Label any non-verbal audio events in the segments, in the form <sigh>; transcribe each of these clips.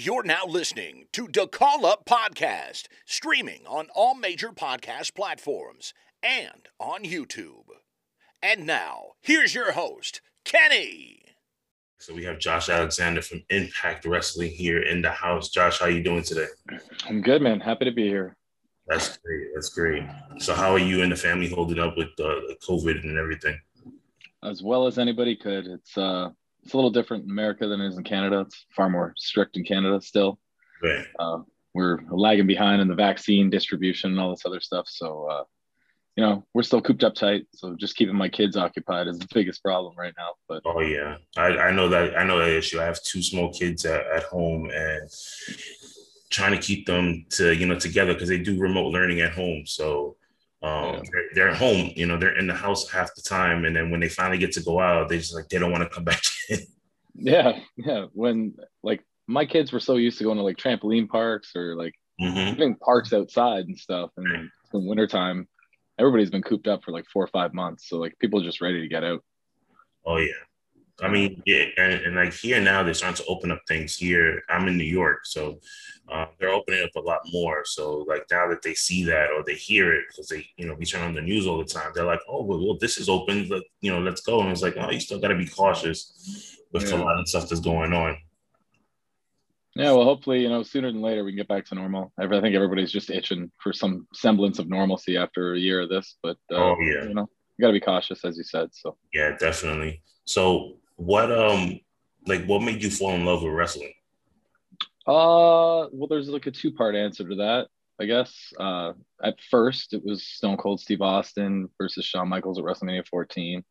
You're now listening to the Call Up Podcast, streaming on all major podcast platforms and on YouTube. And now, here's your host, Kenny. So we have Josh Alexander from Impact Wrestling here in the house. Josh, how are you doing today? I'm good, man. Happy to be here. That's great. That's great. So how are you and the family holding up with uh, COVID and everything? As well as anybody could. It's uh it's a little different in America than it is in Canada. It's far more strict in Canada still. Right. Uh, we're lagging behind in the vaccine distribution and all this other stuff. So, uh, you know, we're still cooped up tight. So just keeping my kids occupied is the biggest problem right now. But oh yeah, I, I know that I know that issue. I have two small kids at, at home and trying to keep them to you know together because they do remote learning at home. So um, yeah. they're, they're, at home, you know, they're in the house half the time, and then when they finally get to go out, they just like they don't want to come back. <laughs> Yeah, yeah. When like my kids were so used to going to like trampoline parks or like mm-hmm. even parks outside and stuff, and in wintertime, everybody's been cooped up for like four or five months, so like people are just ready to get out. Oh yeah, I mean, yeah, and, and, like here now, they're starting to open up things here. I'm in New York, so uh, they're opening up a lot more. So like now that they see that or they hear it because they, you know, we turn on the news all the time. They're like, oh well, well this is open. Let, you know, let's go. And it's like, oh, you still got to be cautious with yeah. a lot of stuff that's going on. Yeah, well, hopefully, you know, sooner than later we can get back to normal. I think everybody's just itching for some semblance of normalcy after a year of this. But uh, oh yeah, you know, you got to be cautious, as you said. So yeah, definitely. So what um like what made you fall in love with wrestling? Uh well there's like a two part answer to that, I guess. Uh at first it was Stone Cold Steve Austin versus Shawn Michaels at WrestleMania 14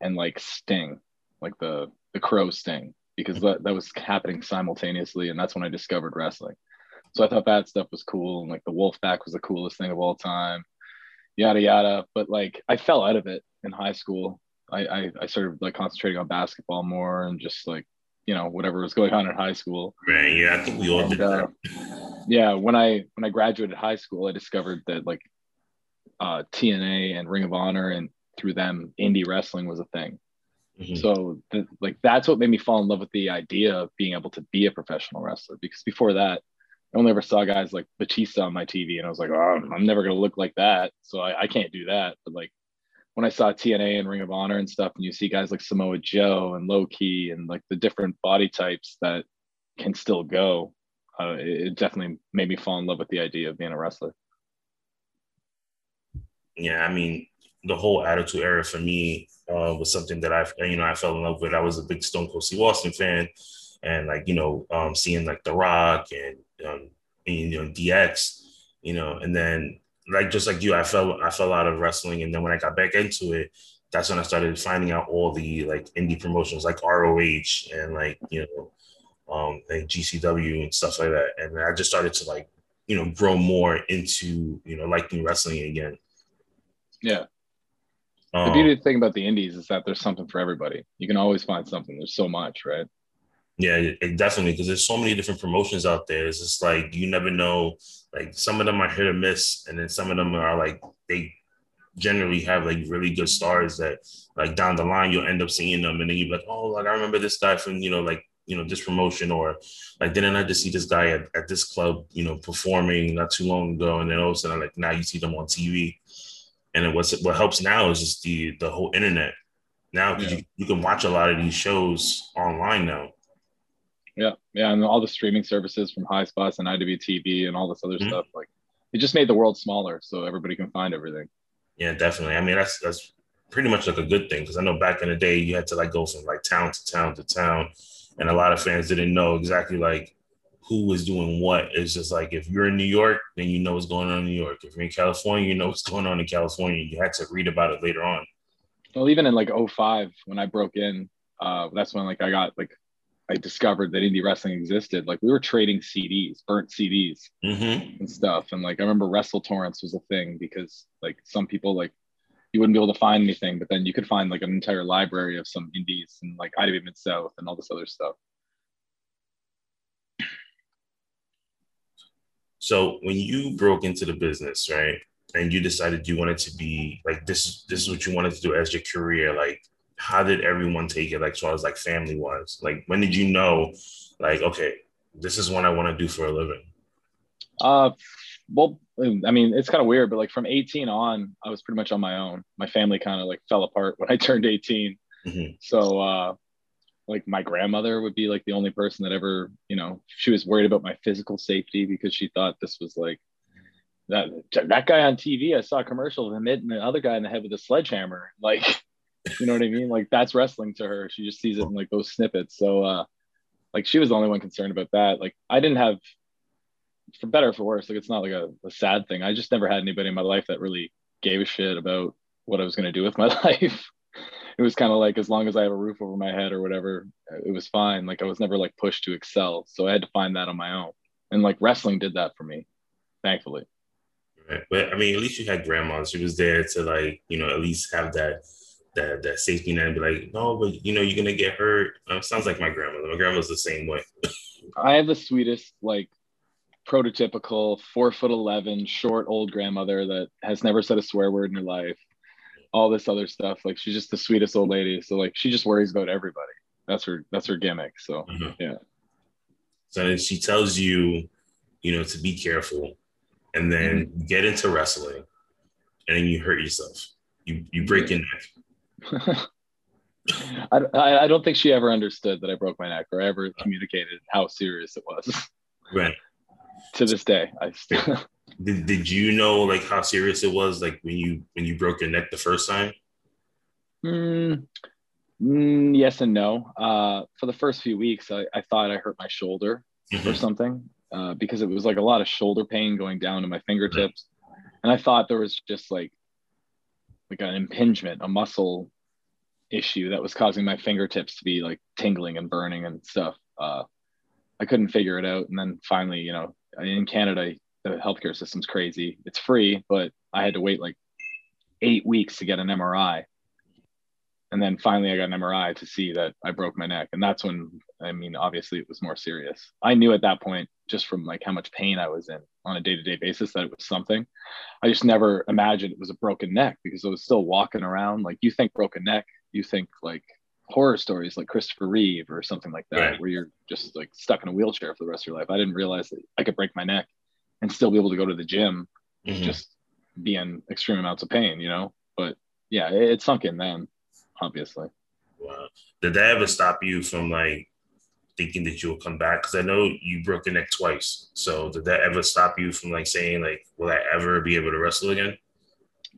and like Sting, like the the crow sting, because that, that was happening simultaneously and that's when I discovered wrestling. So I thought that stuff was cool and like the Wolfpack was the coolest thing of all time. Yada yada. But like I fell out of it in high school I, I, I started like concentrating on basketball more and just like you know whatever was going on in high school. Right. Yeah, I think we all and, did. Uh, yeah, when I when I graduated high school, I discovered that like uh, TNA and Ring of Honor and through them indie wrestling was a thing. Mm-hmm. So the, like that's what made me fall in love with the idea of being able to be a professional wrestler because before that I only ever saw guys like Batista on my TV and I was like, oh, I'm never gonna look like that. So I, I can't do that. But like when I saw TNA and Ring of Honor and stuff, and you see guys like Samoa Joe and Low Ki and like the different body types that can still go, uh, it definitely made me fall in love with the idea of being a wrestler. Yeah, I mean, the whole Attitude Era for me uh, was something that I, you know, I fell in love with. I was a big Stone Cold Steve Austin fan, and like you know, um, seeing like The Rock and, um, and you know DX, you know, and then like just like you, I fell I fell out of wrestling, and then when I got back into it, that's when I started finding out all the like indie promotions like ROH and like you know, um, like GCW and stuff like that, and I just started to like you know grow more into you know liking wrestling again. Yeah. Um, the beauty thing about the indies is that there's something for everybody. You can always find something. There's so much, right? Yeah, it, definitely because there's so many different promotions out there. It's just like you never know. Like some of them are hit or miss, and then some of them are like they generally have like really good stars that like down the line you'll end up seeing them, and then you're like, oh, like I remember this guy from you know like you know this promotion, or like didn't I just see this guy at, at this club you know performing not too long ago, and then all of a sudden like now you see them on TV, and it, was what helps now is just the the whole internet. Now yeah. you, you can watch a lot of these shows online now yeah, yeah, and all the streaming services from High Highspots and IWTV and all this other mm-hmm. stuff. Like, it just made the world smaller, so everybody can find everything. Yeah, definitely. I mean, that's that's pretty much like a good thing because I know back in the day you had to like go from like town to town to town, and a lot of fans didn't know exactly like who was doing what. It's just like if you're in New York, then you know what's going on in New York. If you're in California, you know what's going on in California. You had to read about it later on. Well, even in like 05, when I broke in, uh, that's when like I got like I discovered that indie wrestling existed, like we were trading CDs, burnt CDs mm-hmm. and stuff. And like I remember Wrestle Torrents was a thing because like some people like you wouldn't be able to find anything, but then you could find like an entire library of some indies and like IW Mid South and all this other stuff. So when you broke into the business, right, and you decided you wanted to be like this, this is what you wanted to do as your career, like how did everyone take it like as far as like family wise like when did you know like okay this is what I want to do for a living? Uh, well, I mean, it's kind of weird, but like from 18 on, I was pretty much on my own. My family kind of like fell apart when I <laughs> turned 18. Mm-hmm. So, uh, like my grandmother would be like the only person that ever, you know, she was worried about my physical safety because she thought this was like that that guy on TV. I saw a commercial of him hitting the other guy in the head with a sledgehammer. Like, <laughs> you know what I mean? Like that's wrestling to her. She just sees it in like those snippets. So, uh, like she was the only one concerned about that. Like I didn't have for better or for worse, like it's not like a, a sad thing. I just never had anybody in my life that really gave a shit about what I was going to do with my <laughs> life. it was kind of like as long as I have a roof over my head or whatever, it was fine. Like I was never like pushed to excel, so I had to find that on my own. And like wrestling did that for me, thankfully. Right. But I mean, at least you had grandma. She was there to like, you know, at least have that that that safety net and be like, no, but you know, you're gonna get hurt. Um, sounds like my grandmother. My grandma's the same way. <laughs> I have the sweetest like prototypical four foot 11 short old grandmother that has never said a swear word in her life all this other stuff like she's just the sweetest old lady so like she just worries about everybody that's her that's her gimmick so mm-hmm. yeah so then she tells you you know to be careful and then mm-hmm. get into wrestling and then you hurt yourself you you break yeah. your neck <laughs> I, I don't think she ever understood that I broke my neck or ever communicated how serious it was. Right <laughs> to this day. I still. did, did you know like how serious it was like when you when you broke your neck the first time? Mm, mm, yes and no. Uh, for the first few weeks, I, I thought I hurt my shoulder mm-hmm. or something uh, because it was like a lot of shoulder pain going down to my fingertips, and I thought there was just like like an impingement, a muscle issue that was causing my fingertips to be like tingling and burning and stuff. Uh, I couldn't figure it out, and then finally, you know, in Canada, the healthcare system's crazy. It's free, but I had to wait like eight weeks to get an MRI. And then finally, I got an MRI to see that I broke my neck. And that's when, I mean, obviously it was more serious. I knew at that point, just from like how much pain I was in on a day to day basis, that it was something. I just never imagined it was a broken neck because I was still walking around. Like, you think broken neck, you think like horror stories like Christopher Reeve or something like that, right. where you're just like stuck in a wheelchair for the rest of your life. I didn't realize that I could break my neck and still be able to go to the gym, mm-hmm. just be in extreme amounts of pain, you know. But yeah, it, it sunk in then, obviously. Wow. Did that ever stop you from like thinking that you'll come back? Because I know you broke your neck twice. So did that ever stop you from like saying like, will I ever be able to wrestle again?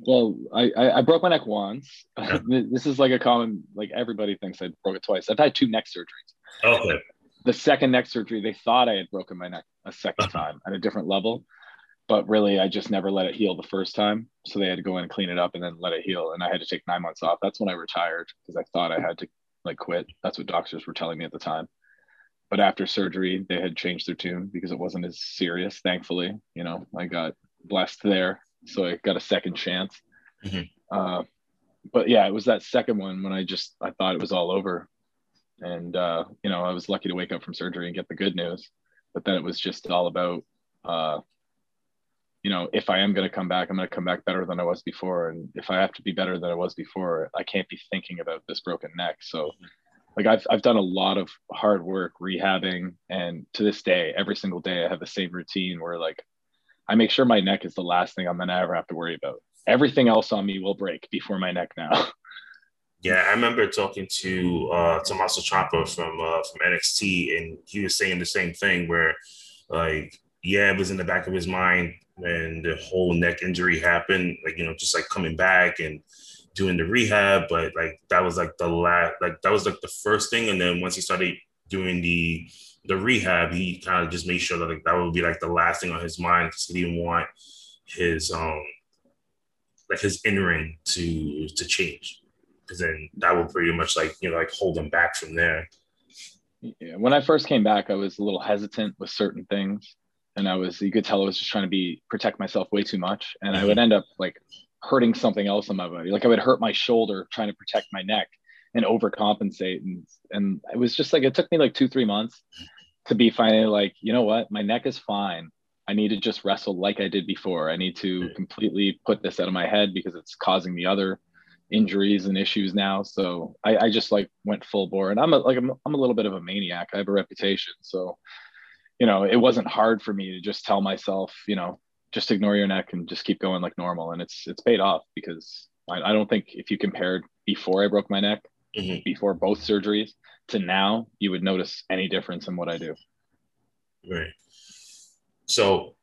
well, I, I, I broke my neck once. <laughs> this is like a common like everybody thinks I broke it twice. I've had two neck surgeries. Okay. The second neck surgery, they thought I had broken my neck a second uh-huh. time at a different level, but really I just never let it heal the first time. So they had to go in and clean it up and then let it heal. And I had to take nine months off. That's when I retired because I thought I had to like quit. That's what doctors were telling me at the time. But after surgery, they had changed their tune because it wasn't as serious. Thankfully, you know, I got blessed there so I got a second chance. Mm-hmm. Uh, but yeah, it was that second one when I just I thought it was all over, and uh, you know I was lucky to wake up from surgery and get the good news. But then it was just all about, uh, you know, if I am going to come back, I'm going to come back better than I was before, and if I have to be better than I was before, I can't be thinking about this broken neck. So. Like I've, I've done a lot of hard work rehabbing and to this day every single day i have the same routine where like I make sure my neck is the last thing I'm gonna ever have to worry about. Everything else on me will break before my neck now. <laughs> Yeah, I remember talking to uh, Tommaso Ciampa from uh, from NXT, and he was saying the same thing. Where, like, yeah, it was in the back of his mind when the whole neck injury happened. Like, you know, just like coming back and doing the rehab, but like that was like the last, like that was like the first thing. And then once he started doing the the rehab, he kind of just made sure that like that would be like the last thing on his mind because he didn't want his um like his in ring to to change because then that would pretty much like you know like hold him back from there. Yeah, when I first came back, I was a little hesitant with certain things, and I was you could tell I was just trying to be protect myself way too much, and mm-hmm. I would end up like hurting something else in my body. Like I would hurt my shoulder trying to protect my neck and overcompensate, and and it was just like it took me like two three months to be finally like, you know what, my neck is fine. I need to just wrestle like I did before. I need to hmm. completely put this out of my head because it's causing me other injuries and issues now. So I, I just like went full bore, and I'm a, like I'm, I'm a little bit of a maniac. I have a reputation, so you know, it wasn't hard for me to just tell myself, you know, just ignore your neck and just keep going like normal. And it's it's paid off because I, I don't think if you compared before I broke my neck, mm-hmm. before both surgeries to now, you would notice any difference in what I do. Right. So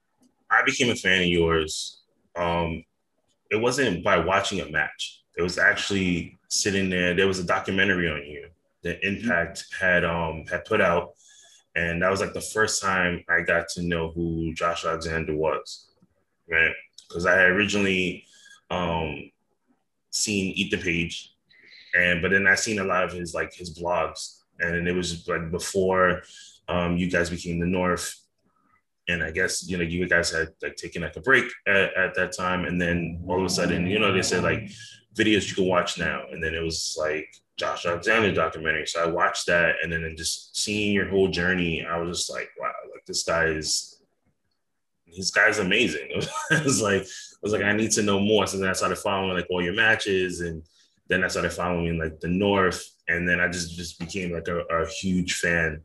I became a fan of yours. Um, it wasn't by watching a match. It was actually sitting there. There was a documentary on you that mm-hmm. Impact had um had put out, and that was like the first time I got to know who Josh Alexander was right? Because I had originally um, seen Ethan Page, and but then I seen a lot of his like his blogs, and it was like before um, you guys became the North, and I guess you know you guys had like taken like a break at, at that time, and then all of a sudden you know they said like videos you can watch now, and then it was like Josh Alexander documentary. So I watched that, and then just seeing your whole journey, I was just like, wow, like this guy is this guy's amazing. <laughs> it was like I was like, I need to know more. So then I started following like all your matches, and then I started following like the North, and then I just just became like a, a huge fan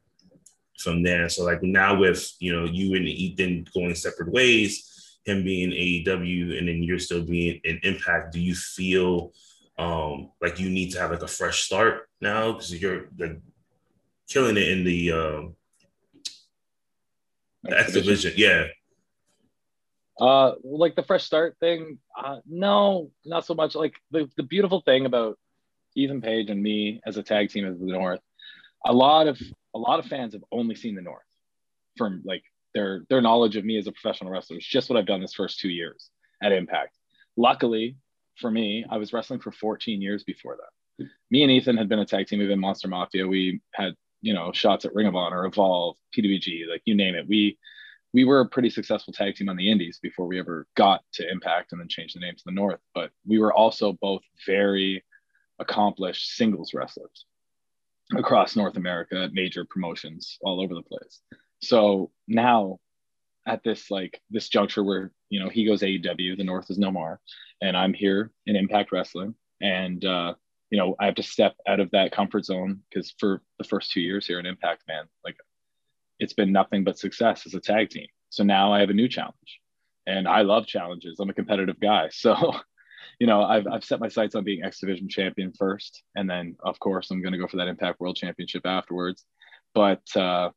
from there. So like now with you know you and Ethan going separate ways, him being AEW, and then you're still being in Impact. Do you feel um like you need to have like a fresh start now because you're like killing it in the um the X division? Yeah. Uh, like the fresh start thing, uh, no, not so much. Like the, the beautiful thing about Ethan Page and me as a tag team as the North, a lot of a lot of fans have only seen the North from like their their knowledge of me as a professional wrestler. It's just what I've done this first two years at Impact. Luckily for me, I was wrestling for 14 years before that. Me and Ethan had been a tag team. We've been Monster Mafia. We had you know shots at Ring of Honor, Evolve, PWG, like you name it. We we were a pretty successful tag team on the indies before we ever got to impact and then changed the name to the north but we were also both very accomplished singles wrestlers across north america major promotions all over the place. So now at this like this juncture where you know he goes aew the north is no more and i'm here in impact wrestling and uh you know i have to step out of that comfort zone because for the first two years here in impact man like it's been nothing but success as a tag team. So now I have a new challenge and I love challenges. I'm a competitive guy. <laughs> So, you know, I've, I've set my sights on being X Division champion first. And then, of course, I'm going to go for that Impact World Championship afterwards. But, uh,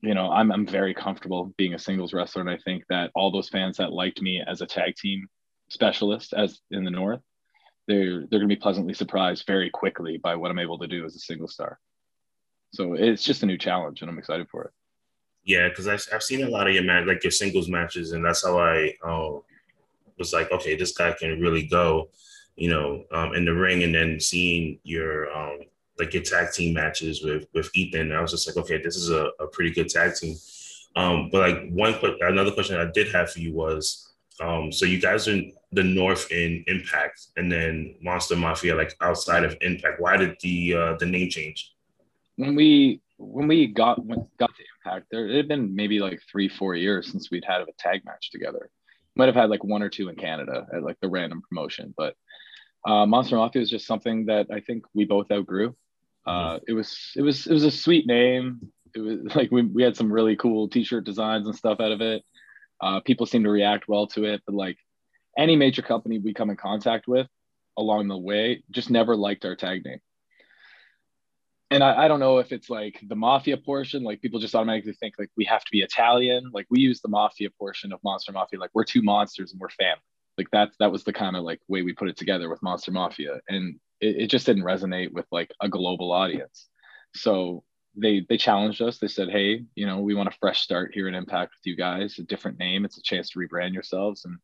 you know, I'm, I'm very comfortable being a singles wrestler. And I think that all those fans that liked me as a tag team specialist as in the North, they're, they're going to be pleasantly surprised very quickly by what I'm able to do as a single star. So it's just a new challenge and I'm excited for it. Yeah, because I've, I've seen a lot of your match, like your singles matches, and that's how I um, was like, okay, this guy can really go, you know, um, in the ring, and then seeing your um, like your tag team matches with with Ethan, I was just like, okay, this is a, a pretty good tag team. Um, but like one another question I did have for you was, um, so you guys are in the North in Impact, and then Monster Mafia, like outside of Impact. Why did the uh, the name change? When we when we got when got to Impact, there it had been maybe like three, four years since we'd had a tag match together. Might have had like one or two in Canada at like the random promotion, but uh, Monster Mafia was just something that I think we both outgrew. Uh, it was it was it was a sweet name. It was <laughs> like we, we had some really cool T-shirt designs and stuff out of it. Uh, people seemed to react well to it, but like any major company we come in contact with along the way, just never liked our tag name and I, I, don't know if it's like the mafia portion, like people just automatically think like we have to be Italian. Like we use the mafia portion of Monster Mafia, like we're two monsters and we're family. Like that's that was the kind of like way we put it together with Monster Mafia, and it, it just didn't resonate with like a global audience. So they they challenged us. They said, hey, you know, we want a fresh start here in Impact with you guys, a different name. It's a chance to rebrand yourselves, and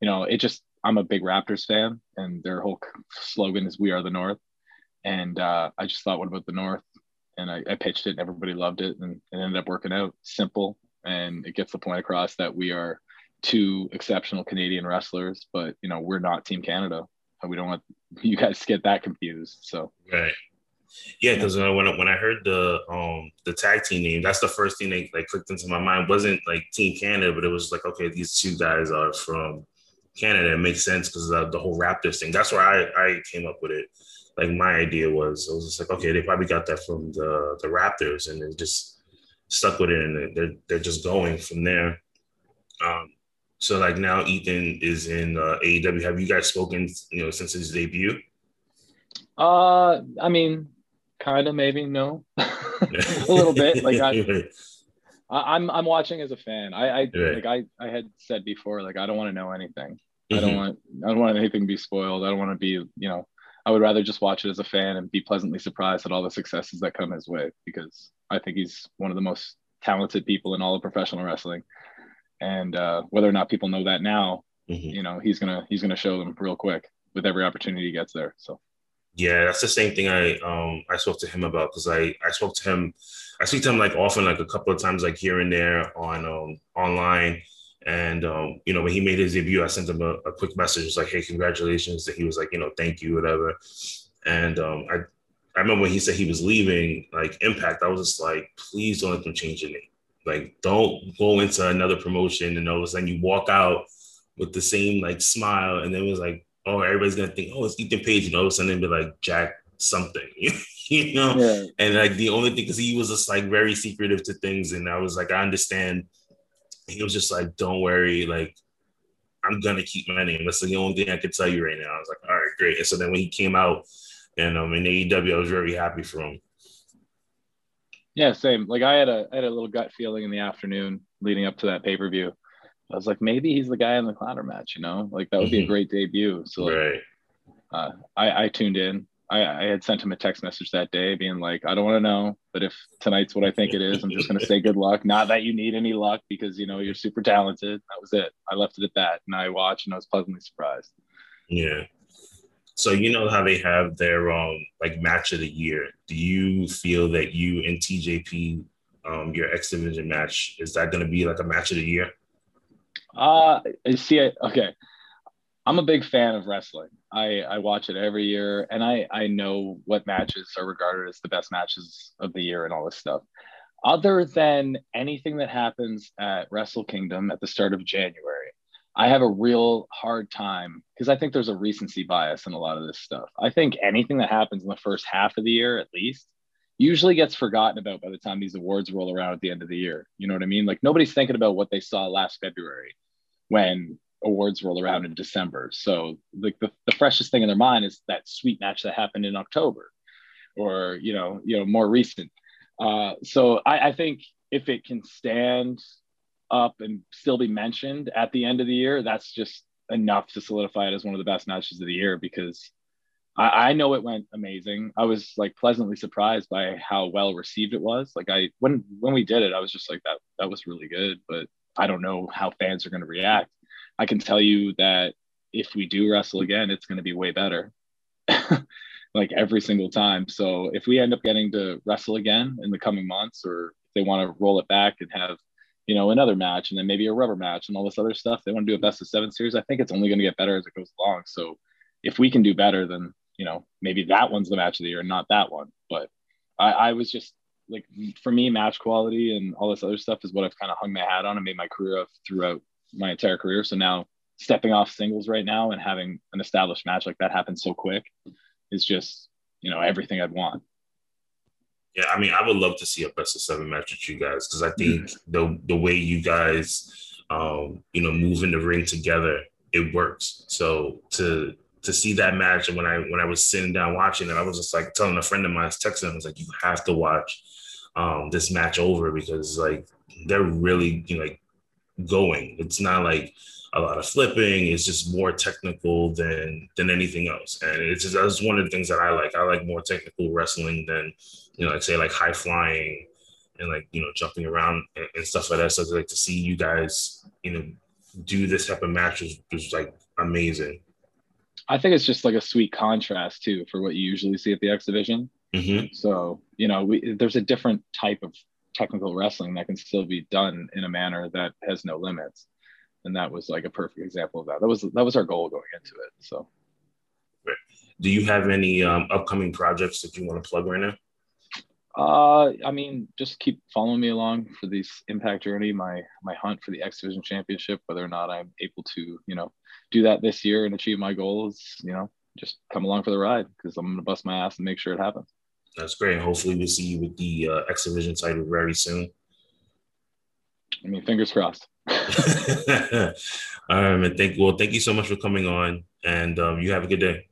you know, it just I'm a big Raptors fan, and their whole slogan is "We are the North." And uh, I just thought, what about the North? And I, I pitched it, and everybody loved it, and it ended up working out. Simple, and it gets the point across that we are two exceptional Canadian wrestlers, but you know we're not Team Canada. We don't want <laughs> you guys to get that confused. So right. Yeah, because uh, when when I heard the um the tag team name, that's the first thing that like clicked into my mind. It wasn't like Team Canada, but it was like okay, these two guys are from Canada. It makes sense because the whole Raptors thing. That's where I I came up with it like my idea was, I was just like, okay, they probably got that from the the Raptors, and it just stuck with it and they're they're just going from there. Um, so like now Ethan is in uh, AEW. Have you guys spoken, you know, since his debut? Uh, I mean, kind of, maybe no, <laughs> a little bit. Like I, <laughs> I, am I'm watching as a fan. I, I right. like I, I had said before, like I don't want to know anything. Mm-hmm. I don't mm-hmm. want, I don't want anything to be spoiled. I don't want to be, you know, I would rather just watch it as a fan and be pleasantly surprised at all the successes that come his way because I think he's one of the most talented people in all of professional wrestling and uh, whether or not people know that now, mm-hmm. you know, he's gonna he's gonna show them real quick with every opportunity he gets there. So. Yeah, that's the same thing I um I spoke to him about because I I spoke to him I speak to him like often like a couple of times like here and there on um online and um you know when he made his debut I sent him a, a quick message was like hey congratulations that he was like you know thank you whatever and um I I remember when he said he was leaving like Impact I was just like please don't let them change your name like, don't go into another promotion and all of a sudden you walk out with the same like smile, and then it was like, oh, everybody's gonna think, oh, it's Ethan Page, and all of a sudden be like Jack something, <laughs> you know. Yeah. And like the only thing, because he was just like very secretive to things, and I was like, I understand. He was just like, don't worry, like I'm gonna keep my name. That's the only thing I could tell you right now. I was like, all right, great. And so then when he came out and um in AEW, I was very happy for him. Yeah, same. Like I had a I had a little gut feeling in the afternoon leading up to that pay per view. I was like, maybe he's the guy in the ladder match, you know, like that would be a mm-hmm. great debut. So like, right. uh, I I tuned in. I, I had sent him a text message that day, being like, I don't want to know, but if tonight's what I think it is, I'm just gonna say good luck. Not that you need any luck because you know you're super talented. That was it. I left it at that, and I watched and I was pleasantly surprised. Yeah. So you know how they have their um like match of the year. Do you feel that you and TJP, um, your X Division match, is that going to be like a match of the year? Uh, see, I, okay. I'm a big fan of wrestling. I, I watch it every year, and I I know what matches are regarded as the best matches of the year and all this stuff. Other than anything that happens at Wrestle Kingdom at the start of January, I have a real hard time because I think there's a recency bias in a lot of this stuff. I think anything that happens in the first half of the year, at least, usually gets forgotten about by the time these awards roll around at the end of the year. You know what I mean? Like nobody's thinking about what they saw last February when awards roll around in December. So like the, the freshest thing in their mind is that sweet match that happened in October or, you know, you know, more recent. Uh, so I, I think if it can stand up and still be mentioned at the end of the year, that's just enough to solidify it as one of the best matches of the year because I, I, know it went amazing. I was like pleasantly surprised by how well received it was. Like I when when we did it, I was just like that that was really good, but I don't know how fans are going to react. I can tell you that if we do wrestle again, it's going to be way better. <laughs> like every single time. So if we end up getting to wrestle again in the coming months or if they want to roll it back and have you know, another match and then maybe a rubber match and all this other stuff. They want to do a best of seven series. I think it's only going to get better as it goes along. So if we can do better, then, you know, maybe that one's the match of the year, and not that one. But I, I was just like, for me, match quality and all this other stuff is what I've kind of hung my hat on and made my career of throughout my entire career. So now stepping off singles right now and having an established match like that happen so quick is just, you know, everything I'd want. Yeah, I mean, I would love to see a best of seven match with you guys because I think mm-hmm. the the way you guys, um, you know, move in the ring together, it works. So to to see that match, and when I when I was sitting down watching it, I was just like telling a friend of mine, I was texting him, I was like, you have to watch um, this match over because like they're really you know, like going. It's not like a lot of flipping. It's just more technical than than anything else, and it's just that's one of the things that I like. I like more technical wrestling than you know, like say like high flying and like you know jumping around and, and stuff like that. So I like to see you guys, you know, do this type of match was, was like amazing. I think it's just like a sweet contrast too for what you usually see at the X Division. Mm-hmm. So you know, we, there's a different type of technical wrestling that can still be done in a manner that has no limits and that was like a perfect example of that. That was that was our goal going into it. So, do you have any um, upcoming projects that you want to plug right now? Uh, I mean, just keep following me along for this impact journey, my my hunt for the X Division Championship. Whether or not I'm able to, you know, do that this year and achieve my goals, you know, just come along for the ride because I'm gonna bust my ass and make sure it happens. That's great. Hopefully, we'll see you with the uh, X Division title very soon. I mean, fingers crossed. <laughs> <laughs> All right, man. thank well, thank you so much for coming on, and um, you have a good day.